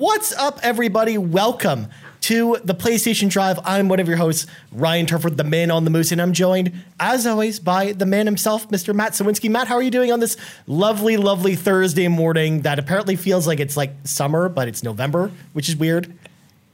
What's up, everybody? Welcome to the PlayStation Drive. I'm one of your hosts, Ryan Turford, the man on the moose, and I'm joined, as always, by the man himself, Mr. Matt Sawinski. Matt, how are you doing on this lovely, lovely Thursday morning that apparently feels like it's like summer, but it's November, which is weird.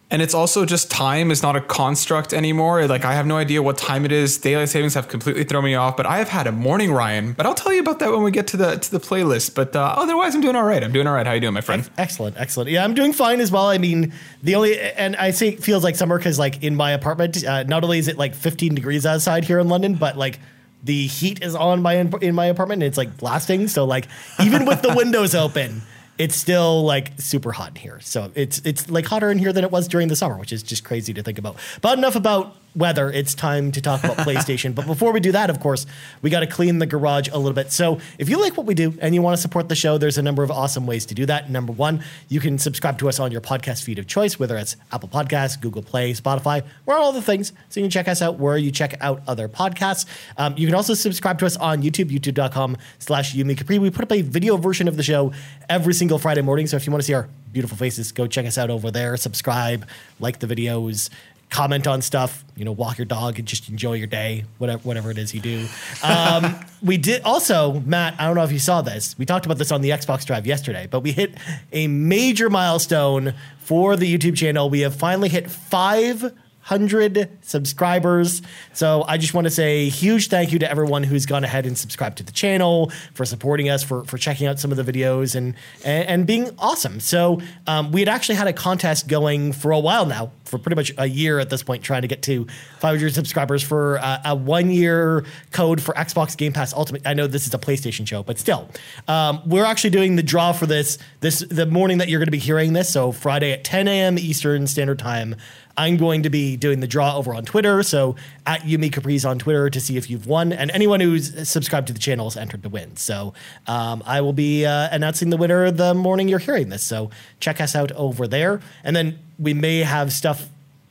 And it's also just time is not a construct anymore. Like I have no idea what time it is. Daylight savings have completely thrown me off. But I have had a morning, Ryan. But I'll tell you about that when we get to the to the playlist. But uh, otherwise, I'm doing all right. I'm doing all right. How you doing, my friend? Excellent, excellent. Yeah, I'm doing fine as well. I mean, the only and I say it feels like summer because like in my apartment, uh, not only is it like 15 degrees outside here in London, but like the heat is on my in my apartment and it's like blasting. So like even with the windows open it's still like super hot in here. So it's it's like hotter in here than it was during the summer, which is just crazy to think about. But enough about weather. It's time to talk about PlayStation. But before we do that, of course, we got to clean the garage a little bit. So if you like what we do and you want to support the show, there's a number of awesome ways to do that. Number one, you can subscribe to us on your podcast feed of choice, whether it's Apple Podcasts, Google Play, Spotify, or all the things. So you can check us out where you check out other podcasts. Um, you can also subscribe to us on YouTube, youtube.com slash YouMeCapri. We put up a video version of the show every single Friday morning. So if you want to see our beautiful faces, go check us out over there. Subscribe, like the videos, comment on stuff, you know, walk your dog and just enjoy your day, whatever whatever it is you do. Um, we did also, Matt. I don't know if you saw this. We talked about this on the Xbox Drive yesterday, but we hit a major milestone for the YouTube channel. We have finally hit five 100 subscribers. So I just want to say huge thank you to everyone who's gone ahead and subscribed to the channel, for supporting us, for, for checking out some of the videos and, and, and being awesome. So um, we had actually had a contest going for a while now, for pretty much a year at this point, trying to get to 500 subscribers for uh, a one year code for Xbox Game Pass Ultimate. I know this is a PlayStation show, but still, um, we're actually doing the draw for this this the morning that you're going to be hearing this. So Friday at 10 a.m. Eastern Standard Time. I'm going to be doing the draw over on Twitter. So at YouMeCapri's on Twitter to see if you've won. And anyone who's subscribed to the channel is entered to win. So um, I will be uh, announcing the winner the morning you're hearing this. So check us out over there. And then we may have stuff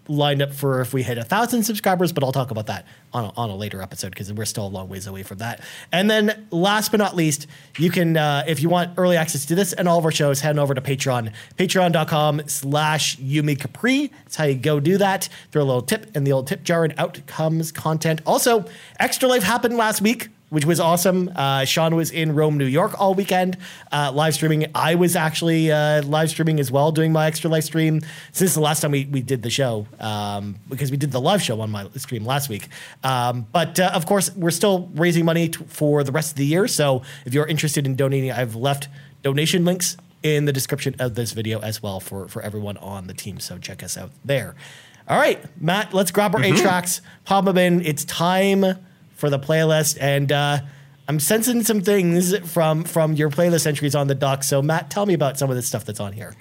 lined up for if we hit a thousand subscribers, but I'll talk about that on a, on a later episode because we're still a long ways away from that. And then last but not least, you can, uh, if you want early access to this and all of our shows, head over to Patreon, patreon.com slash YouMeCapri. That's how you go do that. Throw a little tip in the old tip jar and out comes content. Also, Extra Life happened last week which was awesome. Uh, Sean was in Rome, New York all weekend, uh, live streaming. I was actually uh, live streaming as well, doing my extra live stream since the last time we, we did the show, um, because we did the live show on my stream last week. Um, but uh, of course, we're still raising money t- for the rest of the year. So if you're interested in donating, I've left donation links in the description of this video as well for, for everyone on the team. So check us out there. All right, Matt, let's grab our mm-hmm. eight tracks, pop them in. It's time for the playlist, and uh, I'm sensing some things from from your playlist entries on the doc. So Matt, tell me about some of the stuff that's on here.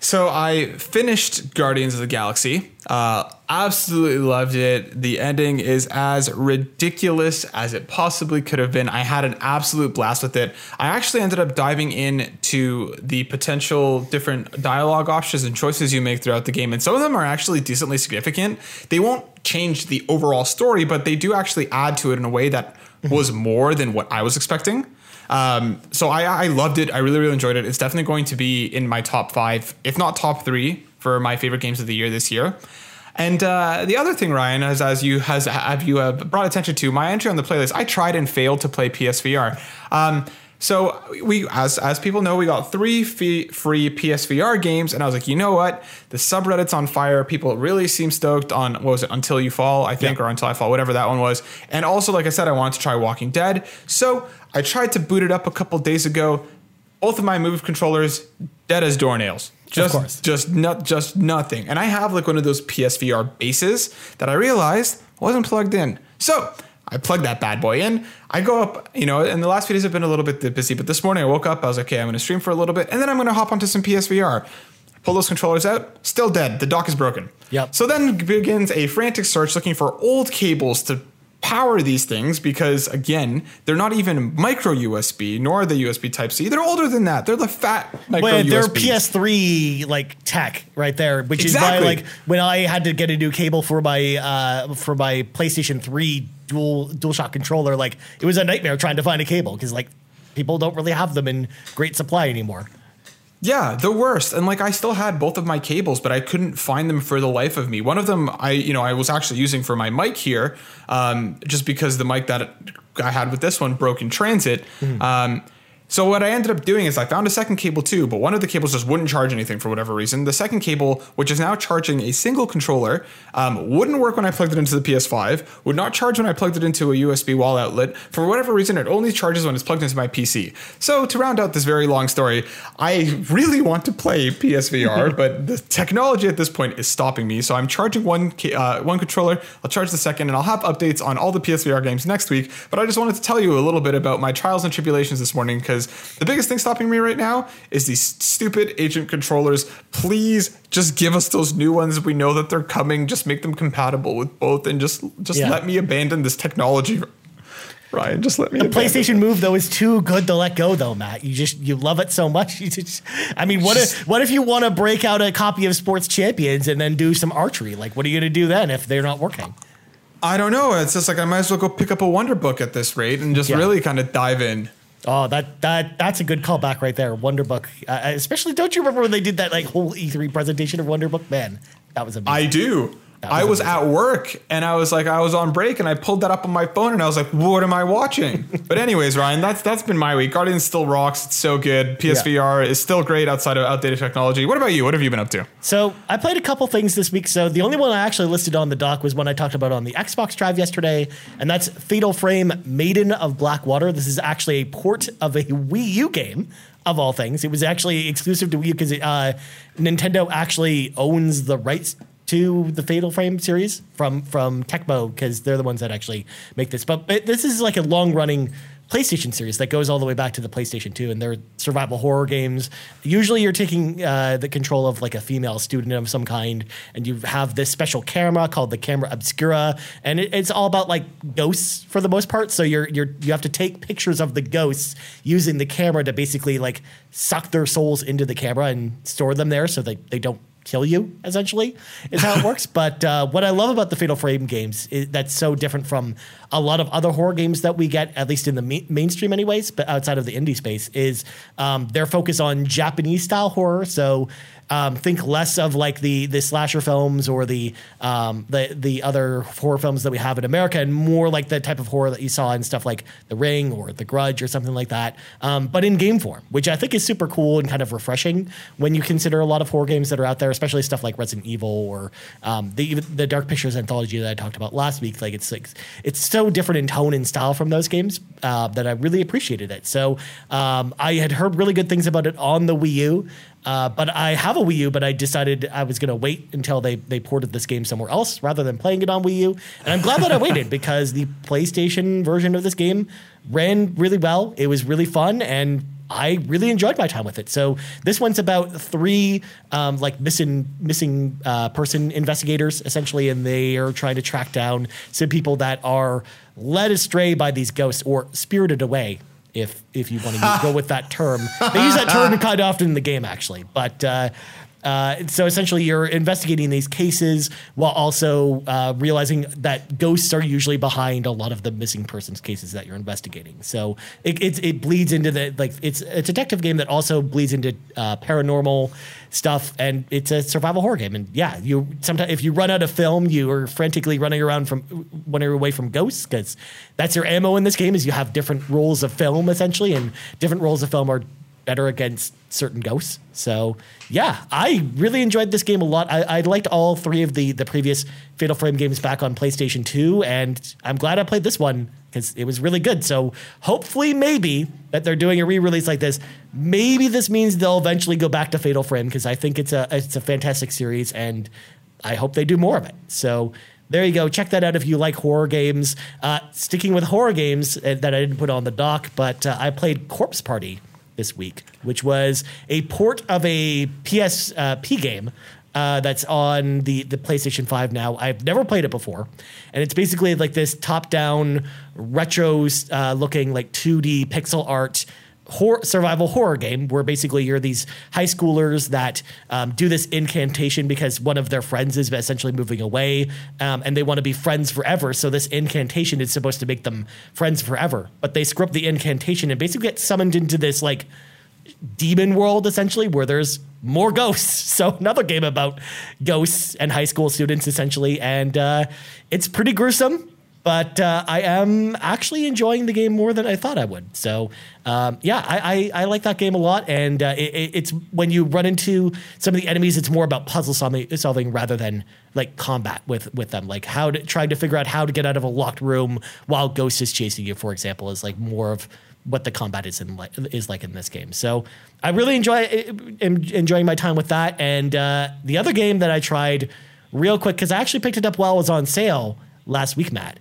So I finished Guardians of the Galaxy. Uh, absolutely loved it. The ending is as ridiculous as it possibly could have been. I had an absolute blast with it. I actually ended up diving into the potential different dialogue options and choices you make throughout the game, and some of them are actually decently significant. They won't change the overall story, but they do actually add to it in a way that was more than what I was expecting. Um, so I, I loved it. I really, really enjoyed it. It's definitely going to be in my top five, if not top three, for my favorite games of the year this year. And uh, the other thing, Ryan, as, as you has have you uh, brought attention to my entry on the playlist, I tried and failed to play PSVR. Um, so we, as as people know, we got three free, free PSVR games, and I was like, you know what? The subreddit's on fire. People really seem stoked on what was it? Until You Fall, I think, or Until I Fall, whatever that one was. And also, like I said, I wanted to try Walking Dead. So I tried to boot it up a couple days ago. Both of my move controllers dead as doornails. Just, just not, just nothing. And I have like one of those PSVR bases that I realized wasn't plugged in. So I plug that bad boy in. I go up, you know, and the last few days have been a little bit busy, but this morning I woke up, I was like, okay, I'm going to stream for a little bit, and then I'm going to hop onto some PSVR. Pull those controllers out, still dead. The dock is broken. Yep. So then begins a frantic search looking for old cables to power these things because again they're not even micro USB nor the USB Type C. They're older than that. They're the fat micro Wait, They're PS3 like tech right there, which exactly. is why like when I had to get a new cable for my uh, for my PlayStation 3 dual dual DualShock controller, like it was a nightmare trying to find a cable because like people don't really have them in great supply anymore. Yeah, the worst. And like I still had both of my cables, but I couldn't find them for the life of me. One of them I, you know, I was actually using for my mic here, um, just because the mic that I had with this one broke in transit. Mm-hmm. Um, so what I ended up doing is I found a second cable too, but one of the cables just wouldn't charge anything for whatever reason. The second cable, which is now charging a single controller, um, wouldn't work when I plugged it into the PS5. Would not charge when I plugged it into a USB wall outlet. For whatever reason, it only charges when it's plugged into my PC. So to round out this very long story, I really want to play PSVR, but the technology at this point is stopping me. So I'm charging one uh, one controller. I'll charge the second, and I'll have updates on all the PSVR games next week. But I just wanted to tell you a little bit about my trials and tribulations this morning because because the biggest thing stopping me right now is these stupid agent controllers. Please just give us those new ones. We know that they're coming. Just make them compatible with both, and just just yeah. let me abandon this technology. Ryan, just let me. The PlayStation it. Move though is too good to let go, though, Matt. You just you love it so much. You just, I mean, what just, if what if you want to break out a copy of Sports Champions and then do some archery? Like, what are you gonna do then if they're not working? I don't know. It's just like I might as well go pick up a Wonderbook at this rate and just yeah. really kind of dive in. Oh, that that that's a good callback right there. Wonderbook, uh, especially don't you remember when they did that like whole E3 presentation of Wonderbook? Man, that was amazing. I do. I was amazing. at work and I was like, I was on break and I pulled that up on my phone and I was like, what am I watching? but anyways, Ryan, that's that's been my week. Guardians still rocks. It's so good. PSVR yeah. is still great outside of outdated technology. What about you? What have you been up to? So I played a couple things this week. So the only one I actually listed on the doc was one I talked about on the Xbox Drive yesterday, and that's Fatal Frame Maiden of Black Water. This is actually a port of a Wii U game of all things. It was actually exclusive to Wii U because uh, Nintendo actually owns the rights to the Fatal Frame series from from Tecmo because they're the ones that actually make this. But, this is like a long running PlayStation series that goes all the way back to the PlayStation 2, and they're survival horror games. Usually, you're taking uh, the control of like a female student of some kind, and you have this special camera called the camera obscura, and it, it's all about like ghosts for the most part. So you're you're you have to take pictures of the ghosts using the camera to basically like suck their souls into the camera and store them there so they, they don't kill you essentially is how it works. But uh, what i love about the fatal frame games is that's so different from a lot of other horror games that we get at least in the ma- mainstream anyways but outside of the indie space is um, their focus on japanese style horror. So um, think less of like the the slasher films or the um, the the other horror films that we have in America, and more like the type of horror that you saw in stuff like The Ring or The Grudge or something like that, um, but in game form, which I think is super cool and kind of refreshing when you consider a lot of horror games that are out there, especially stuff like Resident Evil or um, the the Dark Pictures anthology that I talked about last week. Like it's like it's so different in tone and style from those games uh, that I really appreciated it. So um, I had heard really good things about it on the Wii U. Uh, but I have a Wii U, but I decided I was going to wait until they, they ported this game somewhere else rather than playing it on Wii U. And I'm glad that I waited because the PlayStation version of this game ran really well. It was really fun and I really enjoyed my time with it. So this one's about three um, like missing missing uh, person investigators essentially, and they are trying to track down some people that are led astray by these ghosts or spirited away if if you want to go with that term. They use that term quite often in the game, actually. But uh, uh, so essentially, you're investigating these cases while also uh, realizing that ghosts are usually behind a lot of the missing persons cases that you're investigating. So it, it, it bleeds into the like it's a detective game that also bleeds into uh, paranormal stuff, and it's a survival horror game. And yeah, you sometimes if you run out of film, you are frantically running around from running away from ghosts because that's your ammo in this game. Is you have different rolls of film essentially, and different rolls of film are better against certain ghosts. So yeah, I really enjoyed this game a lot. I, I, liked all three of the the previous Fatal Frame games back on PlayStation 2, and I'm glad I played this one because it was really good. So hopefully, maybe that they're doing a re-release like this. Maybe this means they'll eventually go back to Fatal Frame because I think it's a it's a fantastic series, and I hope they do more of it. So there you go. Check that out if you like horror games. Uh, sticking with horror games uh, that I didn't put on the doc, but uh, I played Corpse Party this week, which was a port of a PSP uh, game uh, that's on the the PlayStation 5 now. I've never played it before, and it's basically like this top down retro uh, looking like 2D pixel art horror, survival horror game where basically you're these high schoolers that um, do this incantation because one of their friends is essentially moving away um, and they want to be friends forever. So this incantation is supposed to make them friends forever. But they script the incantation and basically get summoned into this like demon world essentially where there's more ghosts. So another game about ghosts and high school students essentially, and uh, it's pretty gruesome. But uh, I am actually enjoying the game more than I thought I would. So um, yeah, I, I, I, like that game a lot. And uh, it, it's when you run into some of the enemies, it's more about puzzle solving, rather than like combat with with them. Like how to trying to figure out how to get out of a locked room while Ghost is chasing you, for example, is like more of what the combat is in like is like in this game. So I really enjoy enjoying my time with that. And uh, the other game that I tried real quick because I actually picked it up while it was on sale last week, Matt.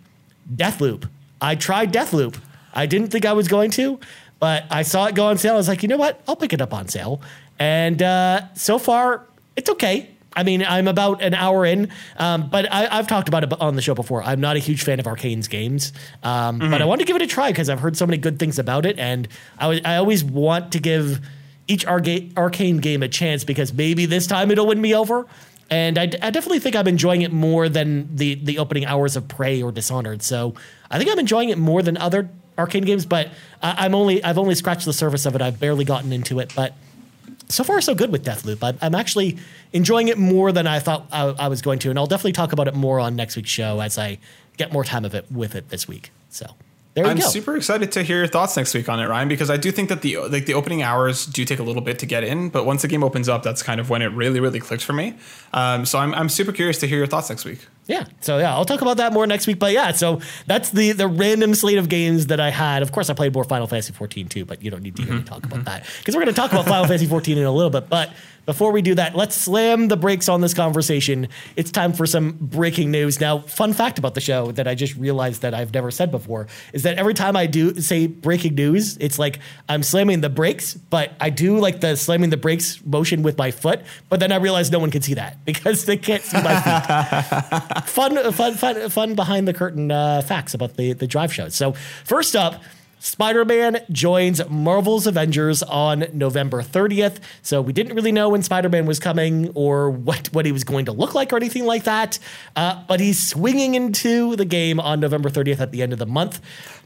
Deathloop. I tried Deathloop. I didn't think I was going to, but I saw it go on sale. I was like, you know what? I'll pick it up on sale. And uh, so far, it's okay. I mean, I'm about an hour in, um, but I, have talked about it on the show before. I'm not a huge fan of Arkane's games, um, mm-hmm. but I wanted to give it a try because I've heard so many good things about it, and I, I always want to give each Arga- Arkane game a chance because maybe this time it'll win me over. And I, I, definitely think I'm enjoying it more than the the opening hours of Prey or Dishonored. So I think I'm enjoying it more than other Arkane games, but I, I'm only I've only scratched the surface of it. I've barely gotten into it, but so far so good with Deathloop. I'm, I'm actually enjoying it more than I thought I, I, was going to, and I'll definitely talk about it more on next week's show as I get more time of it with it this week. So there I'm go. super excited to hear your thoughts next week on it, Ryan, because I do think that the like the opening hours do take a little bit to get in, but once the game opens up, that's kind of when it really really clicks for me. Um, so I'm I'm super curious to hear your thoughts next week. Yeah. So yeah, I'll talk about that more next week. But yeah, so that's the the random slate of games that I had. Of course, I played more Final Fantasy 14 too, but you don't need to mm-hmm. talk about mm-hmm. that because we're going to talk about Final Fantasy 14 in a little bit. But before we do that, let's slam the brakes on this conversation. It's time for some breaking news. Now, fun fact about the show that I just realized that I've never said before is that every time I do say breaking news, it's like I'm slamming the brakes, but I do like the slamming the brakes motion with my foot, but then I realize no one can see that because they can't see my feet. fun, fun, fun, fun behind the curtain uh, facts about the, the drive shows. So, first up, Spider Man joins Marvel's Avengers on November 30th. So we didn't really know when Spider Man was coming or what, what he was going to look like or anything like that. Uh, but he's swinging into the game on November 30th at the end of the month.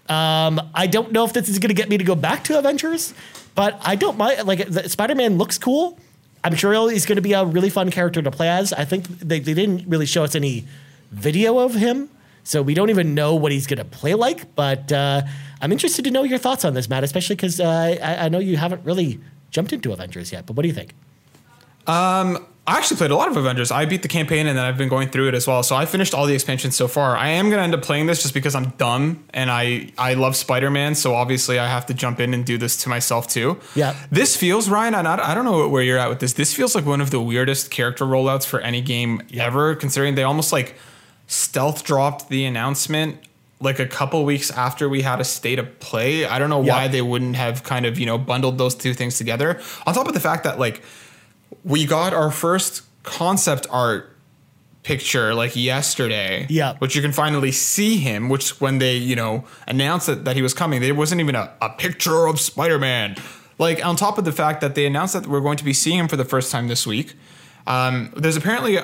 Um, I don't know if this is going to get me to go back to Avengers, but I don't mind. Like, Spider Man looks cool. I'm sure he's going to be a really fun character to play as. I think they, they didn't really show us any video of him. So we don't even know what he's going to play like, but. Uh, I'm interested to know your thoughts on this, Matt, especially because uh, I, I, know you haven't really jumped into Avengers yet. But what do you think? Um, I actually played a lot of Avengers. I beat the campaign and then I've been going through it as well. So I finished all the expansions so far. I am gonna end up playing this just because I'm dumb and I I love Spider Man. So obviously I have to jump in and do this to myself too. Yeah. This feels Ryan. I I don't know where you're at with this. This feels like one of the weirdest character rollouts for any game yeah. ever. Considering they almost like stealth dropped the announcement like a couple weeks after we had a state of play. I don't know why they wouldn't have kind of, you know, bundled those two things together. On top of the fact that like we got our first concept art picture like yesterday. Yeah. Which you can finally see him, which when they, you know, announced that, that he was coming, there wasn't even a, a picture of Spider-Man. Like on top of the fact that they announced that we're going to be seeing him for the first time this week. Um, there's apparently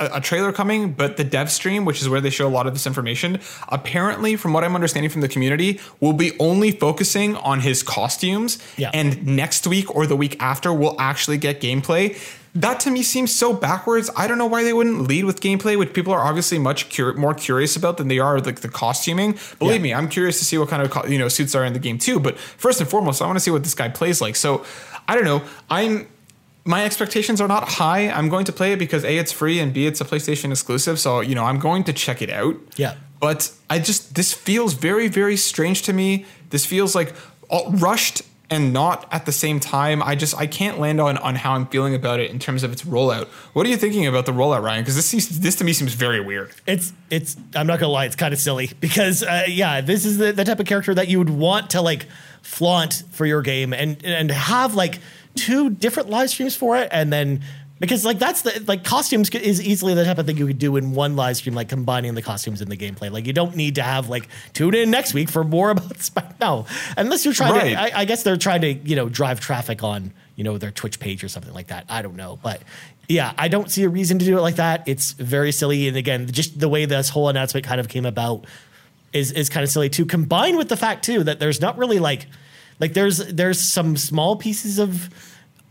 a, a, trailer coming, but the dev stream, which is where they show a lot of this information, apparently, from what I'm understanding from the community, will be only focusing on his costumes. Yeah. And next week or the week after, we'll actually get gameplay. That to me seems so backwards. I don't know why they wouldn't lead with gameplay, which people are obviously much cur- more curious about than they are like the costuming. Believe yeah. me, I'm curious to see what kind of co- you know suits are in the game too. But first and foremost, I want to see what this guy plays like. So I don't know. I'm my expectations are not high. I'm going to play it because A, it's free, and B, it's a PlayStation exclusive. So, you know, I'm going to check it out. Yeah. But I just, this feels very, very strange to me. This feels like rushed and not at the same time. I just, I can't land on, on how I'm feeling about it in terms of its rollout. What are you thinking about the rollout, Ryan? Because this seems, this to me seems very weird. It's, it's, I'm not gonna lie, it's kind of silly because, uh, yeah, this is the, the type of character that you would want to like flaunt for your game and, and have like, two different live streams for it, and then because like that's the like costumes is easily the type of thing you could do in one live stream, like combining the costumes and the gameplay. Like you don't need to have like tune in next week for more about Spy- no, unless you're trying right. to. I, I guess they're trying to you know drive traffic on you know their Twitch page or something like that. I don't know, but yeah, I don't see a reason to do it like that. It's very silly, and again, just the way this whole announcement kind of came about is is kind of silly too. Combined with the fact too that there's not really like like there's there's some small pieces of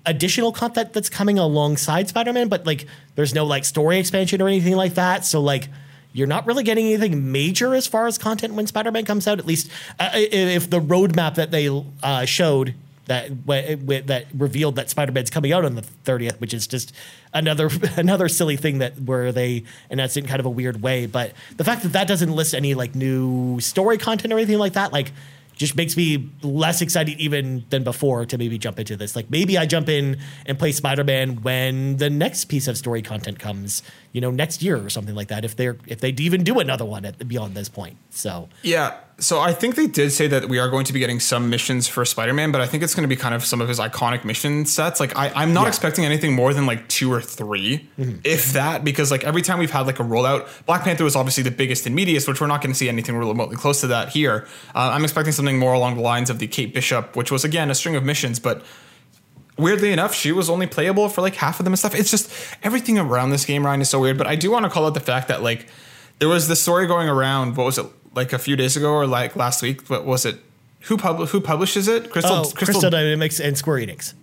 additional content that's coming alongside Spider-Man, but like there's no like story expansion or anything like that. So like you're not really getting anything major as far as content when Spider-Man comes out. At least uh, if the roadmap that they uh, showed that that revealed that Spider-Man's coming out on the 30th, which is just another another silly thing that where they announced it in kind of a weird way. But the fact that that doesn't list any like new story content or anything like that, like just makes me less excited even than before to maybe jump into this. Like maybe I jump in and play Spider Man when the next piece of story content comes, you know, next year or something like that. If they're if they even do another one at beyond this point. So yeah, so I think they did say that we are going to be getting some missions for Spider-Man, but I think it's going to be kind of some of his iconic mission sets. Like I, am not yeah. expecting anything more than like two or 3 mm-hmm. if that, because like every time we've had like a rollout, Black Panther was obviously the biggest and meatiest, which we're not going to see anything remotely close to that here. Uh, I'm expecting something more along the lines of the Kate Bishop, which was again a string of missions, but weirdly enough, she was only playable for like half of them and stuff. It's just everything around this game, Ryan, is so weird. But I do want to call out the fact that like there was this story going around. What was it? like a few days ago or like last week. What was it? Who pub- who publishes it? Crystal, oh, Crystal, Crystal Dynamics and Square Enix.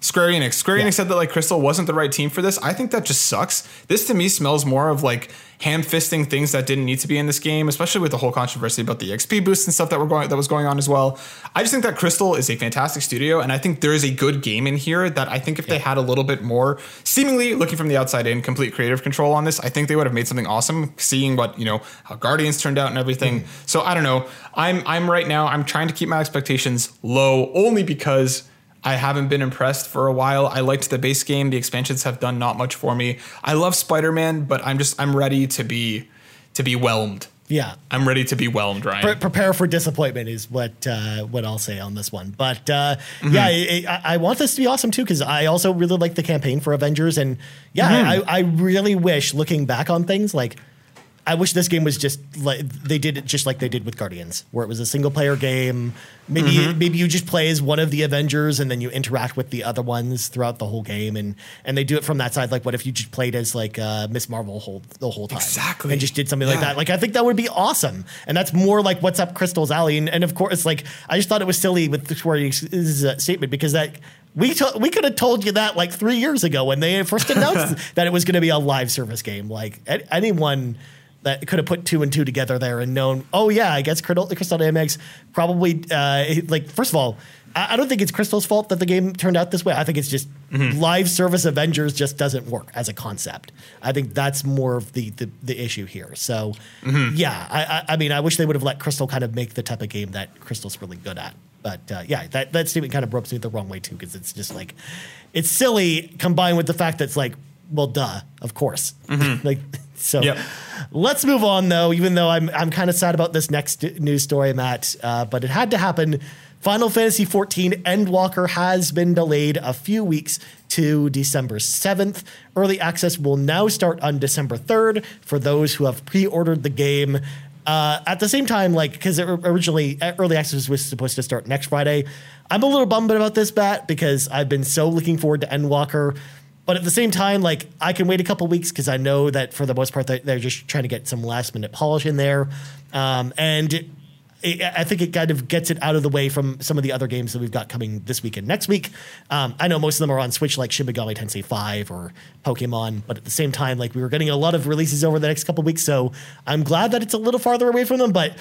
Square Enix. Square yeah. Enix said that like Crystal wasn't the right team for this. I think that just sucks. This to me smells more of like ham fisting things that didn't need to be in this game, especially with the whole controversy about the XP boost and stuff that were going that was going on as well. I just think that Crystal is a fantastic studio, and I think there is a good game in here that I think if yeah. they had a little bit more, seemingly looking from the outside in, complete creative control on this, I think they would have made something awesome. Seeing what you know how Guardians turned out and everything. Mm. So I don't know. I'm I'm right now. I'm trying to keep my expectations low, only because I haven't been impressed for a while. I liked the base game. The expansions have done not much for me. I love Spider-Man, but I'm just I'm ready to be to be whelmed. Yeah, I'm ready to be whelmed. Ryan, Pre- prepare for disappointment is what uh, what I'll say on this one. But uh, mm-hmm. yeah, I, I, want this to be awesome too because I also really like the campaign for Avengers, and yeah, mm-hmm. I, I really wish looking back on things like I wish this game was just like they did it just like they did with Guardians, where it was a single player game. Maybe mm-hmm. maybe you just play as one of the Avengers and then you interact with the other ones throughout the whole game, and and they do it from that side. Like, what if you just played as like uh, Miss Marvel whole, the whole time, exactly, and just did something yeah. like that? Like, I think that would be awesome, and that's more like what's up Crystal's alley. And, and of course, like I just thought it was silly with Square's uh, statement because that we to- we could have told you that like three years ago when they first announced that it was going to be a live service game. Like anyone that could have put two and two together there and known, oh yeah, I guess Crystal, Crystal Dynamics probably uh, like first of all, I, I, don't think it's Crystal's fault that the game turned out this way. I think it's just mm-hmm. live service Avengers just doesn't work as a concept. I think that's more of the the, the issue here. So mm-hmm. yeah, I, I, mean, I wish they would have let Crystal kind of make the type of game that Crystal's really good at. But uh, yeah, that, that statement kind of rubs me the wrong way too because it's just like it's silly combined with the fact that it's like well, duh, of course. Mm-hmm. like so. Yep. Let's move on though. Even though I'm I'm kind of sad about this next news story, Matt, uh, but it had to happen. Final Fantasy XIV Endwalker has been delayed a few weeks to December 7th. Early access will now start on December 3rd for those who have pre-ordered the game. Uh, at the same time, like because originally early access was supposed to start next Friday, I'm a little bummed about this, Bat, because I've been so looking forward to Endwalker. But at the same time, like I can wait a couple weeks because I know that for the most part they're just trying to get some last minute polish in there, um, and it, it, I think it kind of gets it out of the way from some of the other games that we've got coming this week and next week. Um, I know most of them are on Switch, like Shin Megami Tensei Five or Pokemon, but at the same time, like we were getting a lot of releases over the next couple weeks, so I'm glad that it's a little farther away from them, but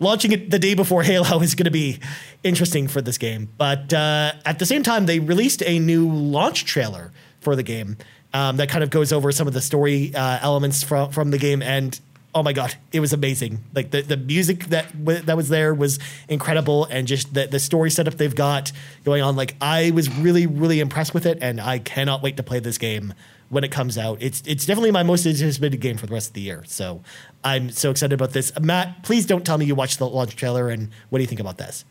launching it the day before Halo is going to be interesting for this game. But uh, at the same time, they released a new launch trailer for the game um, that kind of goes over some of the story uh, elements from from the game. And oh my god it was amazing. Like the, the music that w- that was there was incredible. And just the, the story setup they've got going on like i was really really impressed with it. And i cannot wait to play this game when it comes out. It's it's definitely my most anticipated game for the rest of the year. So i'm so excited about this. Matt please don't tell me you watched the launch trailer and what do you think about this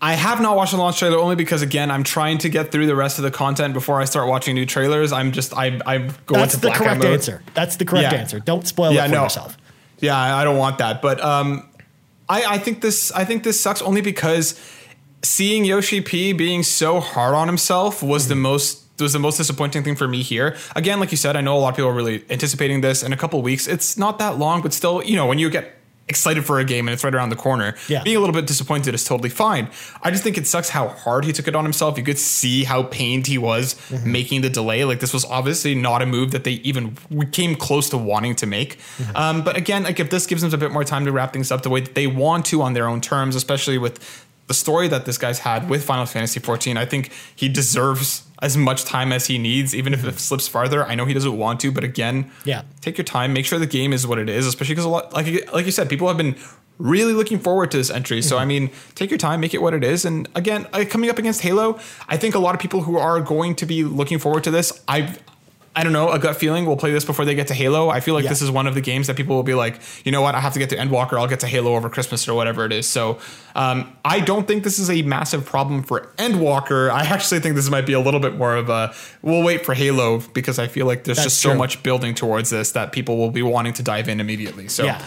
I have not watched the launch trailer only because again I'm trying to get through the rest of the content before I start watching new trailers. I'm just I I'm going That's to the correct mode. answer. That's the correct yeah. answer. Don't spoil yeah, it for no. yourself. Yeah, I don't want that. But um, I I think this I think this sucks only because seeing Yoshi P being so hard on himself was mm-hmm. the most was the most disappointing thing for me here. Again, like you said, I know a lot of people are really anticipating this in a couple weeks. It's not that long, but still, you know, when you get excited for a game and it's right around the corner. Yeah. Being a little bit disappointed is totally fine. I just think it sucks how hard he took it on himself. You could see how pained he was Mm-hmm. making the delay. Like this was obviously not a move that they even came close to wanting to make. Mm-hmm. Um, but again, like if this gives them a bit more time to wrap things up the way that they want to on their own terms, especially with the story that this guy's had with Final Fantasy 14, I think he deserves as much time as he needs, even if it slips farther. I know he doesn't want to, but again, Yeah. take your time. Make sure the game is what it is, especially because a lot, like like you said, people have been really looking forward to this entry. So I mean, take your time, make it what it is. And again, uh, coming up against Halo, I think a lot of people who are going to be looking forward to this, I. I don't know, a gut feeling. We'll play this before they get to Halo. I feel like Yeah. this is one of the games that people will be like, you know what, I have to get to Endwalker. I'll get to Halo over Christmas or whatever it is. So um, I don't think this is a massive problem for Endwalker. I actually think this might be a little bit more of a we'll wait for Halo because I feel like there's That's just so much building towards this that people will be wanting to dive in immediately. So Yeah.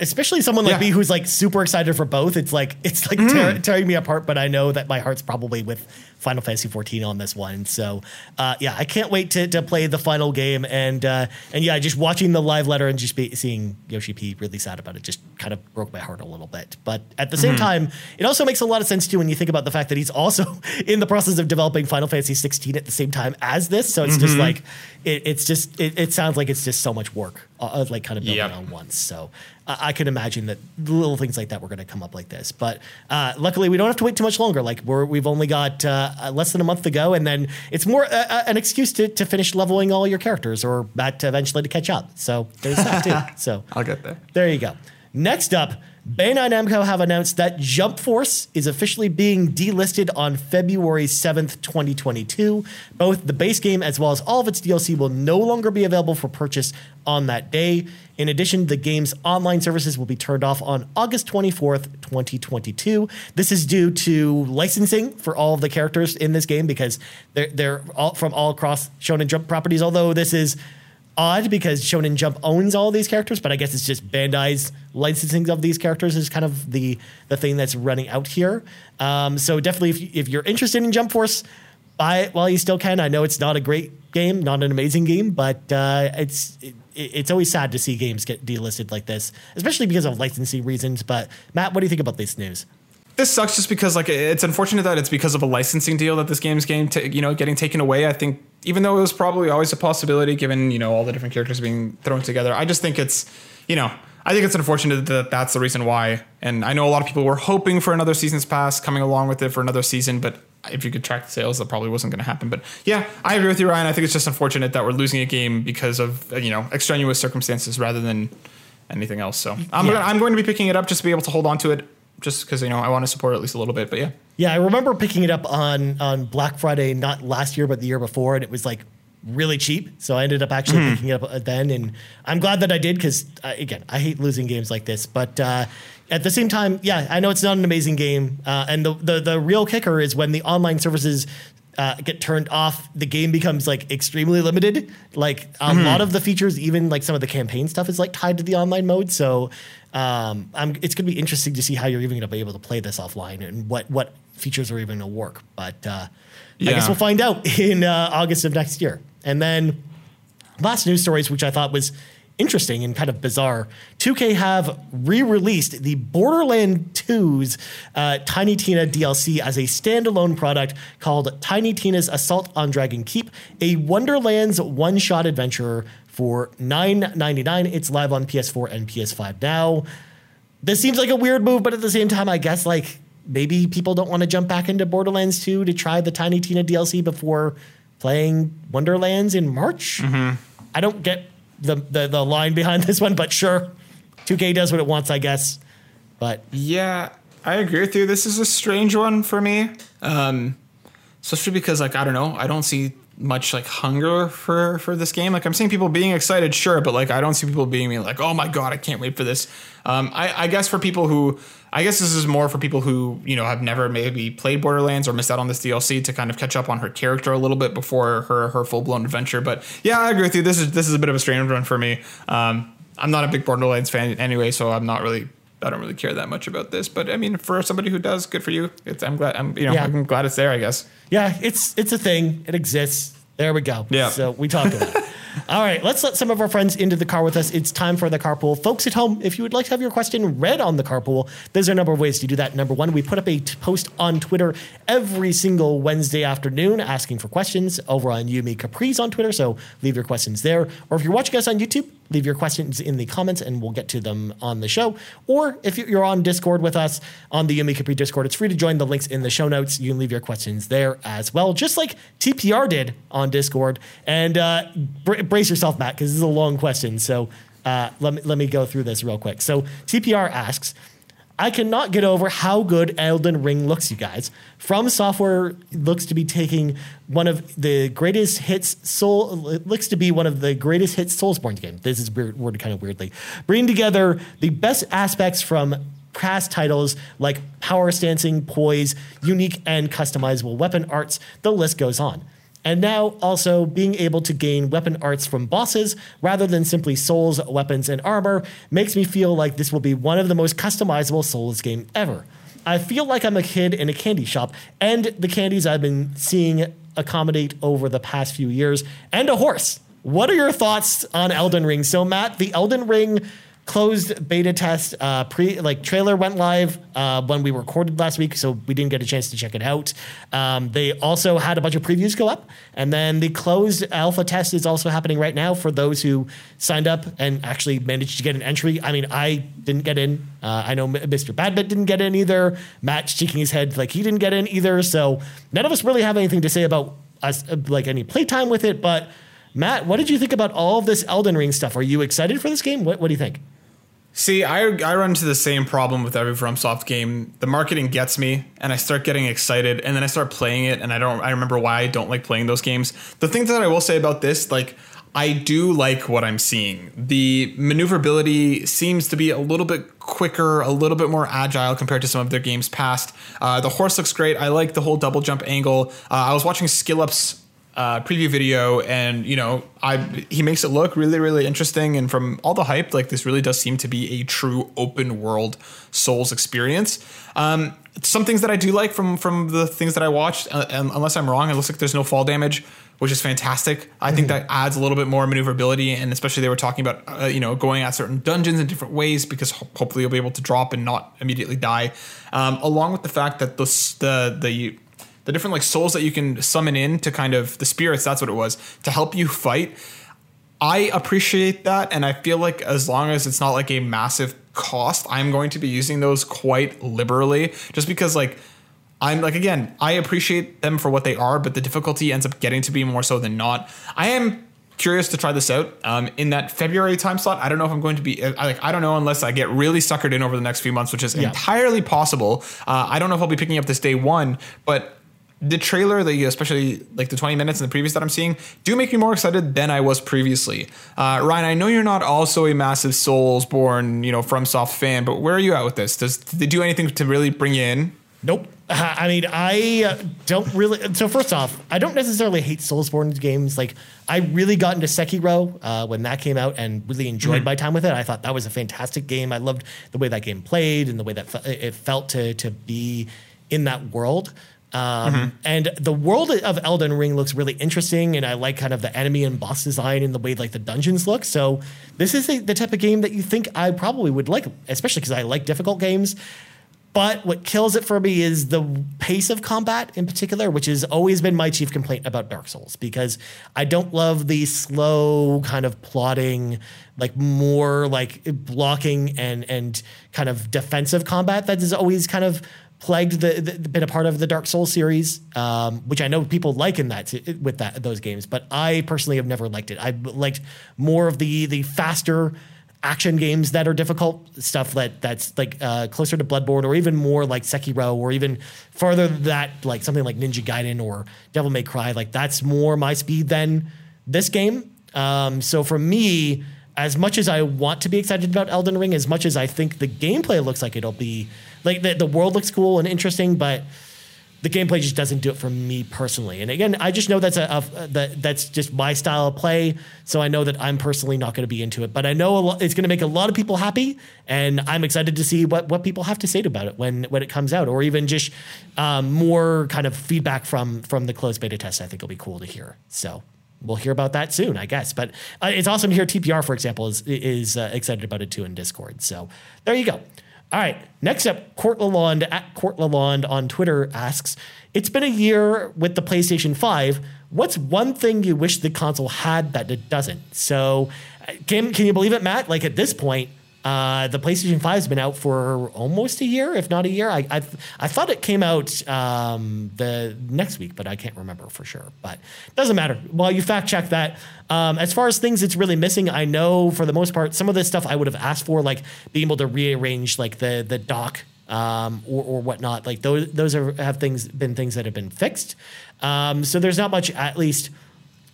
Especially someone like Yeah. Me who's like super excited for both. It's like it's like tear, tearing me apart, but I know that my heart's probably with Final Fantasy 14 on this one. So uh, yeah, I can't wait to, to play the final game and uh, and yeah, just watching the live letter and just be, seeing Yoshi P really sad about it just kind of broke my heart a little bit. But at the same Mm-hmm. time, it also makes a lot of sense too when you think about the fact that he's also in the process of developing Final Fantasy 16 at the same time as this. So it's just Mm-hmm. like it, it's just it, it sounds like it's just so much work, uh, like kind of building Yep. on once. So I, I can imagine that little things like that were going to come up like this. But uh, luckily, we don't have to wait too much longer. Like we're we've only got uh, uh, less than a month to go, and then it's more uh, uh, an excuse to, to finish leveling all your characters, or to eventually to catch up. So there's that too. So I'll get there. there you go. Next up, Bandai Namco have announced that Jump Force is officially being delisted on February 7th, 2022. Both the base game as well as all of its DLC will no longer be available for purchase on that day. In addition, the game's online services will be turned off on August 24th, 2022. This is due to licensing for all of the characters in this game because they're, they're all from all across Shonen Jump properties, although this is odd because Shonen Jump owns all these characters, but I guess it's just Bandai's licensing of these characters is kind of the the thing that's running out here. Um, so definitely, if, if you're interested in Jump Force, buy it while you still can. I know it's not a great game, not an amazing game, but uh, it's it, it's always sad to see games get delisted like this, especially because of licensing reasons. But Matt, what do you think about this news? This sucks just because like it's unfortunate that it's because of a licensing deal that this game's game you know getting taken away. I think even though it was probably always a possibility given you know all the different characters being thrown together, I just think it's you know I think it's unfortunate that that's the reason why. And I know a lot of people were hoping for another season's pass coming along with it for another season, but if you could track the sales, that probably wasn't going to happen. But yeah, I agree with you, Ryan. I think it's just unfortunate that we're losing a game because of you know extraneous circumstances rather than anything else. So I'm Yeah. gonna, I'm going to be picking it up just to be able to hold on to it, just because you know I want to support it at least a little bit. But yeah, Yeah, I remember picking it up on on Black Friday, not last year, but the year before, and it was like really cheap. So I ended up actually Mm-hmm. picking it up uh, then, and I'm glad that I did because uh, again, I hate losing games like this. But uh, at the same time, yeah, I know it's not an amazing game, uh, and the, the the real kicker is when the online services. Uh, get turned off, the game becomes like extremely limited. Like a Mm-hmm. lot of the features, even like some of the campaign stuff, is like tied to the online mode. So um, I'm, it's going to be interesting to see how you're even going to be able to play this offline and what what features are even going to work. But uh, I guess we'll find out in uh, August of next year. And then last news stories, which I thought was interesting and kind of bizarre. 2K have re-released the Borderland 2's uh, Tiny Tina DLC as a standalone product called Tiny Tina's Assault on Dragon Keep, a Wonderlands one-shot adventure for $9.99. It's live on PS4 and PS5 now. This seems like a weird move, but at the same time, I guess like maybe people don't want to jump back into Borderlands 2 to try the Tiny Tina DLC before playing Wonderlands in March. I don't get the, the the line behind this one, but sure, 2K does what it wants, I guess. But Yeah, I agree with you. This is a strange one for me. Um, especially because like I don't know, I don't see much like hunger for for this game. Like I'm seeing people being excited, sure, but like I don't see people being like, oh my god, I can't wait for this. Um, I, I guess for people who, I guess this is more for people who you know have never maybe played Borderlands or missed out on this DLC to kind of catch up on her character a little bit before her her full blown adventure. But yeah, I agree with you. This is this is a bit of a strange one for me. Um, I'm not a big Borderlands fan anyway, so I'm not really I don't really care that much about this, but I mean, for somebody who does, good for you. It's, I'm glad. I'm you know Yeah. I'm glad it's there. I guess. yeah, it's it's a thing. It exists. There we go. Yeah. So we talked about it. All right, let's let some of our friends into the car with us. It's time for the carpool. Folks at home, if you would like to have your question read on the carpool, there's a number of ways to do that. Number one, we put up a t- post on Twitter every single Wednesday afternoon asking for questions over on YouMeCapri's on Twitter. So leave your questions there. Or if you're watching us on YouTube, leave your questions in the comments and we'll get to them on the show. Or if you're on Discord with us on the YouMeCapri Discord, it's free to join the links in the show notes. You can leave your questions there as well, just like TPR did on Discord. And uh, br- brace yourself, Matt, because this is a long question. So uh, let, me, let me go through this real quick. So TPR asks, I cannot get over how good Elden Ring looks, you guys. From Software looks to be taking one of the greatest hits. Soul looks to be one of the greatest hits Soulsborne game. This is weird, worded kind of weirdly. Bringing together the best aspects from past titles like power stancing, poise, unique and customizable weapon arts. The list goes on. And now also being able to gain weapon arts from bosses rather than simply souls, weapons, and armor makes me feel like this will be one of the most customizable Souls game ever. I feel like I'm a kid in a candy shop, and the candies I've been seeing accommodate over the past few years, and a horse. What are your thoughts on Elden Ring? So, Matt, the Elden Ring closed beta test uh, pre like trailer went live uh, when we recorded last week so we didn't get a chance to check it out um, they also had a bunch of previews go up and then the closed alpha test is also happening right now for those who signed up and actually managed to get an entry i mean i didn't get in uh, i know mr badbit didn't get in either matt's shaking his head like he didn't get in either so none of us really have anything to say about us like any playtime with it but Matt, what did you think about all of this Elden Ring stuff? Are you excited for this game? What, what do you think? See, I, I run into the same problem with every FromSoft game. The marketing gets me, and I start getting excited, and then I start playing it, and I don't. I remember why I don't like playing those games. The thing that I will say about this, like, I do like what I'm seeing. The maneuverability seems to be a little bit quicker, a little bit more agile compared to some of their games past. Uh, the horse looks great. I like the whole double jump angle. Uh, I was watching SkillUp's uh, preview video, and you know, I he makes it look really, really interesting. And from all the hype, like this really does seem to be a true open world Souls experience. Um, some things that I do like from from the things that I watched, uh, and unless I'm wrong, it looks like there's no fall damage, which is fantastic. I mm-hmm. think that adds a little bit more maneuverability, and especially they were talking about uh, you know going at certain dungeons in different ways because ho- hopefully you'll be able to drop and not immediately die. Um, along with the fact that the the the the different like souls that you can summon in to kind of the spirits, that's what it was, to help you fight. I appreciate that. And I feel like as long as it's not like a massive cost, I'm going to be using those quite liberally just because like I'm like again, I appreciate them for what they are, but the difficulty ends up getting to be more so than not. I am curious to try this out um, in that February time slot. I don't know if I'm going to be I, like I don't know unless I get really suckered in over the next few months, which is yeah. entirely possible. Uh, I don't know if I'll be picking up this day one, but the trailer, the especially like the 20 minutes and the previews that I'm seeing, do make me more excited than I was previously. Uh, Ryan, I know you're not also a massive Soulsborne, you know, FromSoft fan, but where are you at with this? Does did they do anything to really bring you in? Nope. I mean, I uh, don't really. So first off, I don't necessarily hate Soulsborne games. Like, I really got into Sekiro uh, when that came out and really enjoyed mm-hmm. my time with it. I thought that was a fantastic game. I loved the way that game played and the way that fe- it felt to to be in that world. Um, mm-hmm. And the world of Elden Ring looks really interesting, and I like kind of the enemy and boss design and the way like the dungeons look. So this is the, the type of game that you think I probably would like, especially because I like difficult games. But what kills it for me is the pace of combat in particular, which has always been my chief complaint about Dark Souls, because I don't love the slow kind of plotting, like more like blocking and and kind of defensive combat that is always kind of plagued the, the, been a part of the Dark Souls series, um, which I know people like in that with that those games, but I personally have never liked it. I liked more of the the faster action games that are difficult stuff that that's like uh, closer to Bloodborne or even more like Sekiro or even farther that like something like Ninja Gaiden or Devil May Cry. Like that's more my speed than this game. Um, so for me, as much as I want to be excited about Elden Ring, as much as I think the gameplay looks like it'll be like the, the world looks cool and interesting, but the gameplay just doesn't do it for me personally. And again, I just know that's a, a, that that's just my style of play. So I know that I'm personally not going to be into it. But I know it's going to make a lot of people happy, and I'm excited to see what what people have to say about it when when it comes out, or even just um, more kind of feedback from from the closed beta test. I think will be cool to hear. So we'll hear about that soon, I guess. But uh, it's awesome to hear TPR, for example, is is uh, excited about it too in Discord. So there you go. All right. Next up, Court Lalonde at Court Lalonde on Twitter asks, "It's been a year with the PlayStation Five. What's one thing you wish the console had that it doesn't?" So, uh, can can you believe it, Matt? Like at this point. Uh, the PlayStation 5 has been out for almost a year, if not a year. I I, I thought it came out um, the next week, but I can't remember for sure. But doesn't matter. While you fact check that, um, as far as things it's really missing, I know for the most part, some of this stuff I would have asked for, like being able to rearrange like the the dock um, or, or whatnot. Like those those are have things been things that have been fixed. Um, so there's not much, at least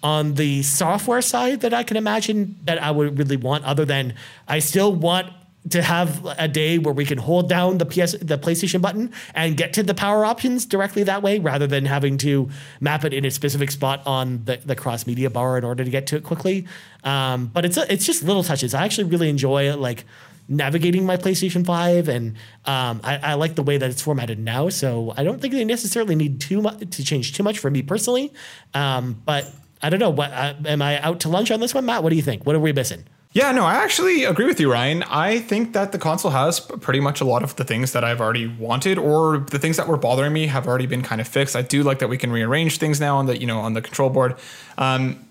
on the software side that I can imagine that I would really want other than I still want to have a day where we can hold down the PS the PlayStation button and get to the power options directly that way rather than having to map it in a specific spot on the, the cross media bar in order to get to it quickly. Um, but it's a, it's just little touches. I actually really enjoy like navigating my PlayStation 5 and um, I, I, like the way that it's formatted now. So I don't think they necessarily need too much to change too much for me personally. Um, but I don't know. What uh, am I out to lunch on this one, Matt? What do you think? What are we missing? Yeah, no, I actually agree with you, Ryan. I think that the console has pretty much a lot of the things that I've already wanted, or the things that were bothering me have already been kind of fixed. I do like that we can rearrange things now on the you know on the control board. Um,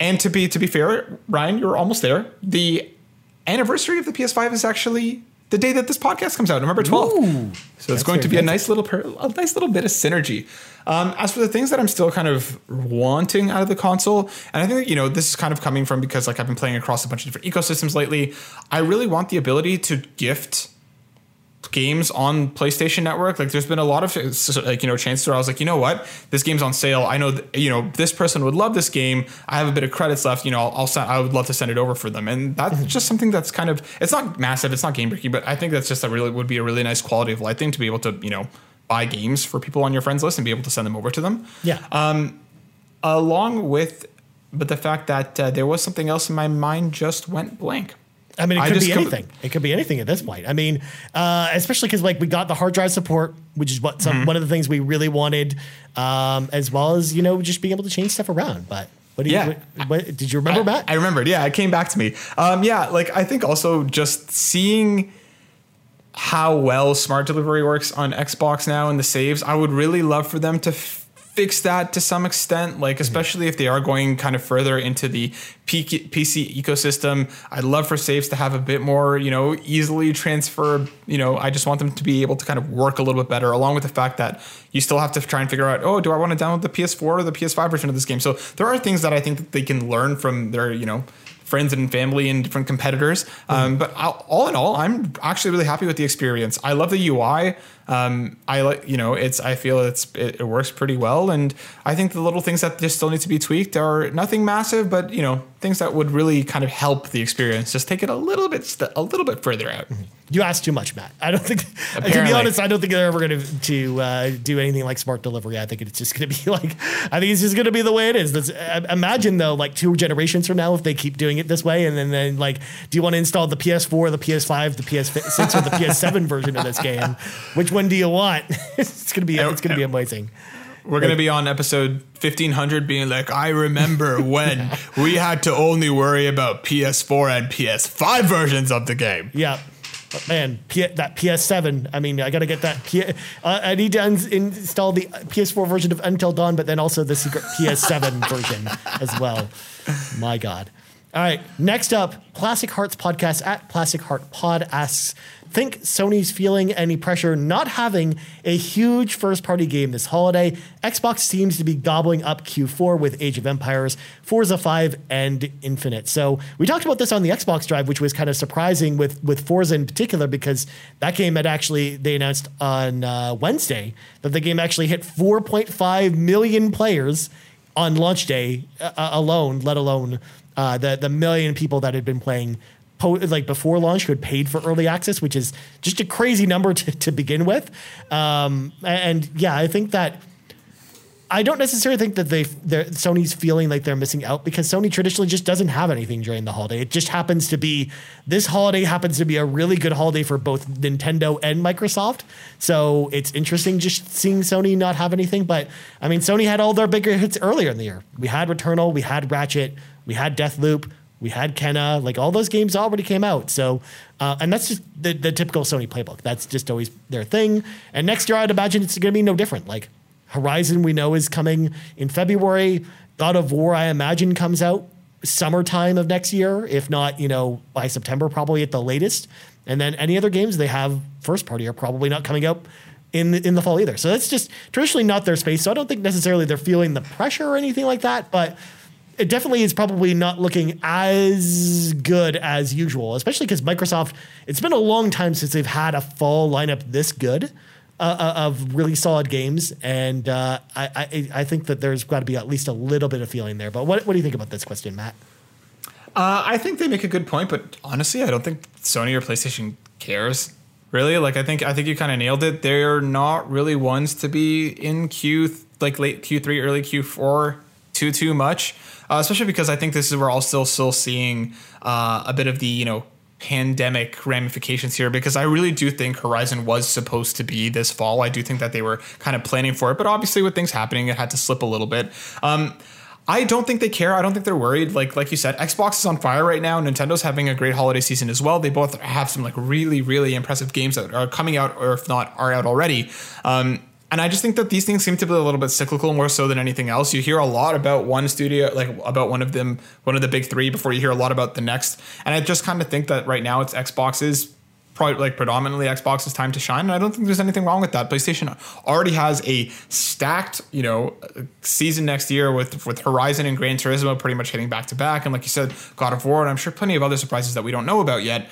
and to be to be fair, Ryan, you're almost there. The anniversary of the PS5 is actually the day that this podcast comes out, November 12th. Ooh, so it's going to be a nice little per, a nice little bit of synergy. Um, as for the things that I'm still kind of wanting out of the console, and I think that, you know this is kind of coming from because like I've been playing across a bunch of different ecosystems lately. I really want the ability to gift games on PlayStation Network. Like, there's been a lot of like you know chances where I was like, you know what, this game's on sale. I know that, you know this person would love this game. I have a bit of credits left. You know, I'll, I'll send. I would love to send it over for them, and that's mm-hmm. just something that's kind of it's not massive, it's not game breaking, but I think that's just a really would be a really nice quality of life thing to be able to you know buy games for people on your friends list and be able to send them over to them. Yeah. Um, along with, but the fact that uh, there was something else in my mind just went blank. I mean, it could be anything. Com- it could be anything at this point. I mean, uh, especially because like we got the hard drive support, which is what some, mm-hmm. one of the things we really wanted, um, as well as you know just being able to change stuff around. But what do yeah. you? What, what, did you remember, I, Matt? I remembered. Yeah, it came back to me. Um, yeah, like I think also just seeing how well smart delivery works on Xbox now and the saves. I would really love for them to. F- fix that to some extent, like especially if they are going kind of further into the PC ecosystem. I'd love for saves to have a bit more, you know, easily transfer. You know, I just want them to be able to kind of work a little bit better, along with the fact that you still have to try and figure out, oh, do I want to download the PS4 or the PS5 version of this game? So there are things that I think that they can learn from their, you know, friends and family and different competitors. Mm-hmm. Um, but all in all, I'm actually really happy with the experience. I love the UI. Um, I like, you know, it's, I feel it's, it, it, works pretty well. And I think the little things that just still need to be tweaked are nothing massive, but, you know, things that would really kind of help the experience. Just take it a little bit, st- a little bit further out. Mm-hmm. You asked too much, Matt. I don't think, Apparently. to be honest, I don't think they're ever going to, to uh, do anything like smart delivery. I think it's just going to be like, I think it's just going to be the way it is. That's, uh, imagine though, like two generations from now, if they keep doing it this way, and then, then like, do you want to install the PS4, the PS5, the PS6, or the PS7 version of this game? Which one do you want? it's gonna be it's gonna be amazing. We're gonna be on episode fifteen hundred, being like, I remember when we had to only worry about PS4 and PS5 versions of the game. Yeah. But man, P- that PS7. I mean, I got to get that. P- uh, I need to un- install the PS4 version of Until Dawn, but then also the secret PS7 version as well. My God. All right. Next up, Plastic Hearts podcast at Plastic Heart Pod asks think Sony's feeling any pressure not having a huge first party game this holiday. Xbox seems to be gobbling up Q4 with Age of Empires, Forza 5, and Infinite. So we talked about this on the Xbox Drive, which was kind of surprising with, with Forza in particular because that game had actually, they announced on uh, Wednesday that the game actually hit 4.5 million players on launch day uh, alone, let alone uh, the, the million people that had been playing po- like before launch who had paid for early access, which is just a crazy number to, to begin with. Um, and yeah, I think that I don't necessarily think that they Sony's feeling like they're missing out because Sony traditionally just doesn't have anything during the holiday. It just happens to be this holiday happens to be a really good holiday for both Nintendo and Microsoft. So it's interesting just seeing Sony not have anything. But I mean, Sony had all their bigger hits earlier in the year. We had Returnal, we had Ratchet, we had Deathloop, we had Kena. Like all those games already came out. So uh, and that's just the, the typical Sony playbook. That's just always their thing. And next year, I'd imagine it's going to be no different. Like Horizon, we know is coming in February. God of War, I imagine, comes out summertime of next year, if not, you know, by September, probably at the latest. And then any other games they have first party are probably not coming out in the, in the fall either. So that's just traditionally not their space. So I don't think necessarily they're feeling the pressure or anything like that, but it definitely is probably not looking as good as usual, especially because Microsoft, it's been a long time since they've had a fall lineup this good uh, uh, of really solid games. And uh, I, I, I think that there's got to be at least a little bit of feeling there. But what, what do you think about this question, Matt? Uh, I think they make a good point, but honestly, I don't think Sony or PlayStation cares. Really, like I think I think you kind of nailed it. They're not really ones to be in Q like late Q three, early Q four too too much, uh, especially because I think this is we're all still still seeing uh, a bit of the you know pandemic ramifications here because I really do think Horizon was supposed to be this fall. I do think that they were kind of planning for it, but obviously with things happening, it had to slip a little bit. Um, I don't think they care. I don't think they're worried. Like like you said, Xbox is on fire right now. Nintendo's having a great holiday season as well. They both have some like really really impressive games that are coming out, or if not, are out already. Um, and I just think that these things seem to be a little bit cyclical more so than anything else. You hear a lot about one studio, like about one of them, one of the big three, before you hear a lot about the next. And I just kind of think that right now it's Xbox's probably like predominantly Xbox's time to shine. And I don't think there's anything wrong with that. PlayStation already has a stacked, you know, season next year with with Horizon and Gran Turismo pretty much hitting back to back. And like you said, God of War, and I'm sure plenty of other surprises that we don't know about yet.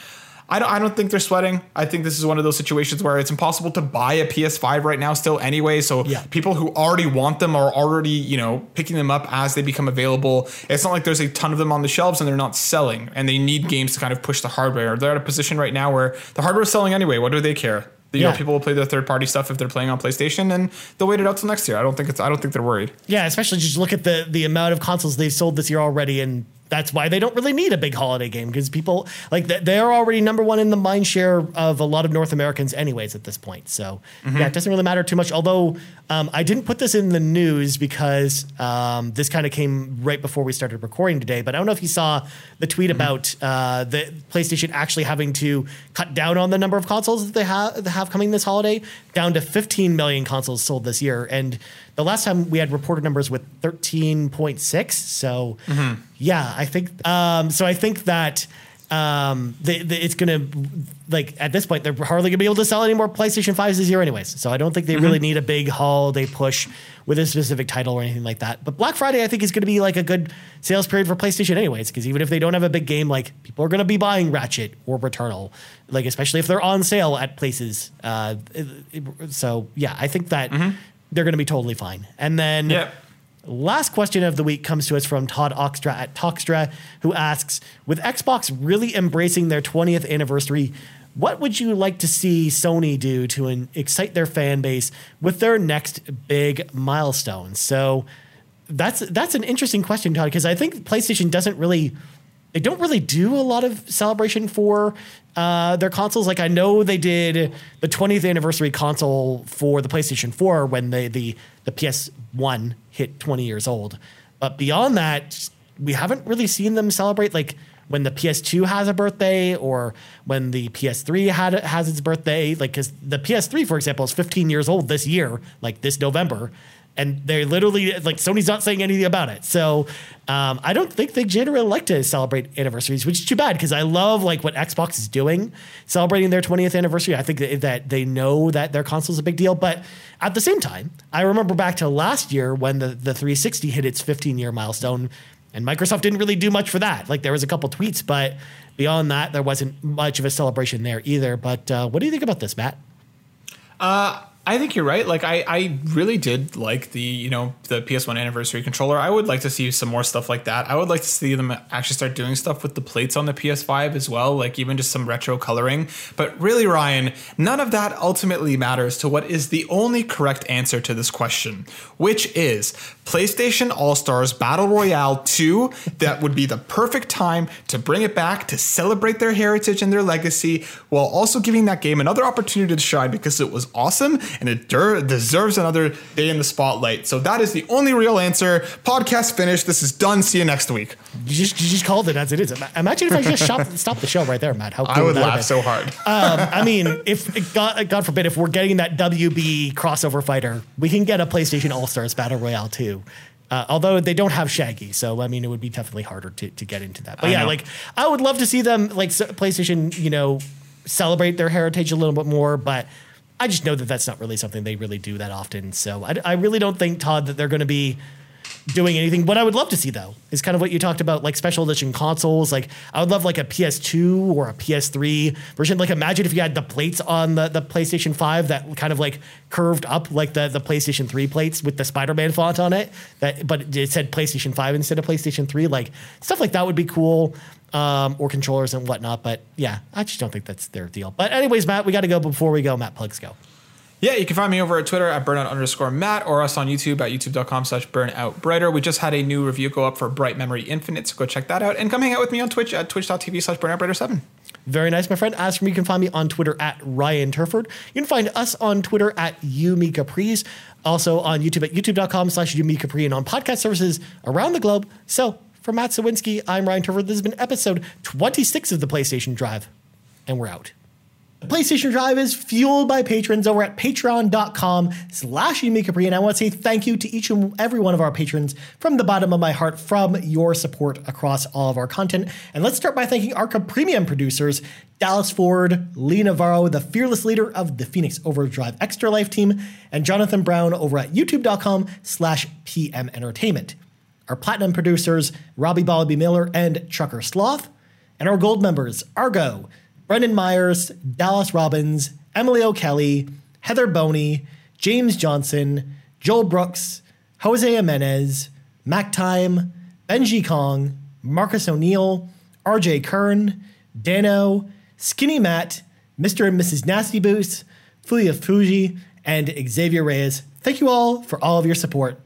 I don't, I don't think they're sweating. I think this is one of those situations where it's impossible to buy a PS5 right now still anyway. So Yeah. people who already want them are already, you know, picking them up as they become available. It's not like there's a ton of them on the shelves and they're not selling and they need games to kind of push the hardware. They're at a position right now where the hardware is selling anyway. What do they care? You Yeah. know, people will play their third party stuff if they're playing on PlayStation and they'll wait it out till next year. I don't think it's I don't think they're worried. Yeah, especially just look at the the amount of consoles they've sold this year already, and that's why they don't really need a big holiday game because people like they're already number one in the mind share of a lot of North Americans, anyways, at this point. So yeah, it doesn't really matter too much. Although um, I didn't put this in the news because um, this kind of came right before we started recording today. But I don't know if you saw the tweet about uh, the PlayStation actually having to cut down on the number of consoles that they have have coming this holiday, down to 15 million consoles sold this year, and the last time we had reported numbers with 13.6. So yeah, I think um, so. I think that um, they, they- it's gonna like at this point they're hardly gonna be able to sell any more PlayStation 5s this year, anyways. So I don't think they really need a big holiday push with a specific title or anything like that. But Black Friday, I think, is gonna be like a good sales period for PlayStation, anyways, because even if they don't have a big game, like people are gonna be buying Ratchet or Returnal, like especially if they're on sale at places. Uh, so yeah, I think that they're gonna be totally fine. And then. Yeah. Last question of the week comes to us from Todd Oxtra at Talkstra, who asks With Xbox really embracing their 20th anniversary, what would you like to see Sony do to in- excite their fan base with their next big milestone? So that's that's an interesting question, Todd, because I think PlayStation doesn't really they don't really do a lot of celebration for uh, their consoles. Like I know they did the 20th anniversary console for the PlayStation 4 when they, the the PS1 hit 20 years old. But beyond that, we haven't really seen them celebrate like when the PS2 has a birthday or when the PS3 had has its birthday. Like because the PS3, for example, is 15 years old this year, like this November and they're literally like Sony's not saying anything about it. So um, I don't think they generally like to celebrate anniversaries, which is too bad because I love like what Xbox is doing, celebrating their 20th anniversary. I think that, they know that their console is a big deal, but at the same time, I remember back to last year when the the 360 hit its 15 year milestone. And Microsoft didn't really do much for that. Like there was a couple tweets, but beyond that, there wasn't much of a celebration there either. But uh, what do you think about this, Matt? I think you're right. Like I, I really did like the you know the PS1 anniversary controller. I would like to see some more stuff like that. I would like to see them actually start doing stuff with the plates on the PS5 as well, like even just some retro coloring. But really, Ryan, none of that ultimately matters to what is the only correct answer to this question, which is PlayStation All Stars Battle Royale 2. That would be the perfect time to bring it back to celebrate their heritage and their legacy, while also giving that game another opportunity to shine because it was awesome and it der- deserves another day in the spotlight. So that is the only real answer. Podcast finished. This is done. See you next week. You just, you just called it as it is. Imagine if I just shop, stop the show right there, Matt. How cool I would have laugh so hard. um, I mean, if God, God forbid, if we're getting that WB crossover fighter, we can get a PlayStation All Stars Battle Royale too. Uh, although they don't have Shaggy, so I mean, it would be definitely harder to, to get into that. But I yeah, know. like I would love to see them like PlayStation, you know, celebrate their heritage a little bit more. But I just know that that's not really something they really do that often. So I, I really don't think Todd that they're going to be doing anything. What I would love to see though is kind of what you talked about, like special edition consoles. Like I would love like a PS2 or a PS3 version. Like imagine if you had the plates on the, the PlayStation 5 that kind of like curved up like the, the PlayStation 3 plates with the Spider-Man font on it. That but it said PlayStation 5 instead of PlayStation 3. Like stuff like that would be cool. Um, or controllers and whatnot. But yeah, I just don't think that's their deal. But anyways, Matt, we got to go before we go. Matt, plugs go. Yeah, you can find me over at Twitter at burnout underscore Matt or us on YouTube at youtube.com slash burnout brighter. We just had a new review go up for Bright Memory Infinite, so go check that out. And come hang out with me on Twitch at twitch.tv slash burnout brighter 7. Very nice, my friend. As for me, you can find me on Twitter at Ryan Turford. You can find us on Twitter at YouMeCapris. Also on YouTube at youtube.com slash YouMeCapri and on podcast services around the globe. So for Matt Sawinski, I'm Ryan Turford. This has been episode 26 of the PlayStation Drive, and we're out. PlayStation Drive is fueled by patrons over at patreon.com slash Capri. And I want to say thank you to each and every one of our patrons from the bottom of my heart from your support across all of our content. And let's start by thanking our premium producers, Dallas Ford, Lee Navarro, the fearless leader of the Phoenix Overdrive Extra Life team, and Jonathan Brown over at youtube.com slash PM Entertainment. Our platinum producers, Robbie Ballaby Miller and Trucker Sloth, and our gold members, Argo, Brendan Myers, Dallas Robbins, Emily O'Kelly, Heather Boney, James Johnson, Joel Brooks, Jose Jimenez, Mac Time, Benji Kong, Marcus O'Neill, RJ Kern, Dano, Skinny Matt, Mr. and Mrs. Nasty Boots, Fulia Fuji, and Xavier Reyes. Thank you all for all of your support.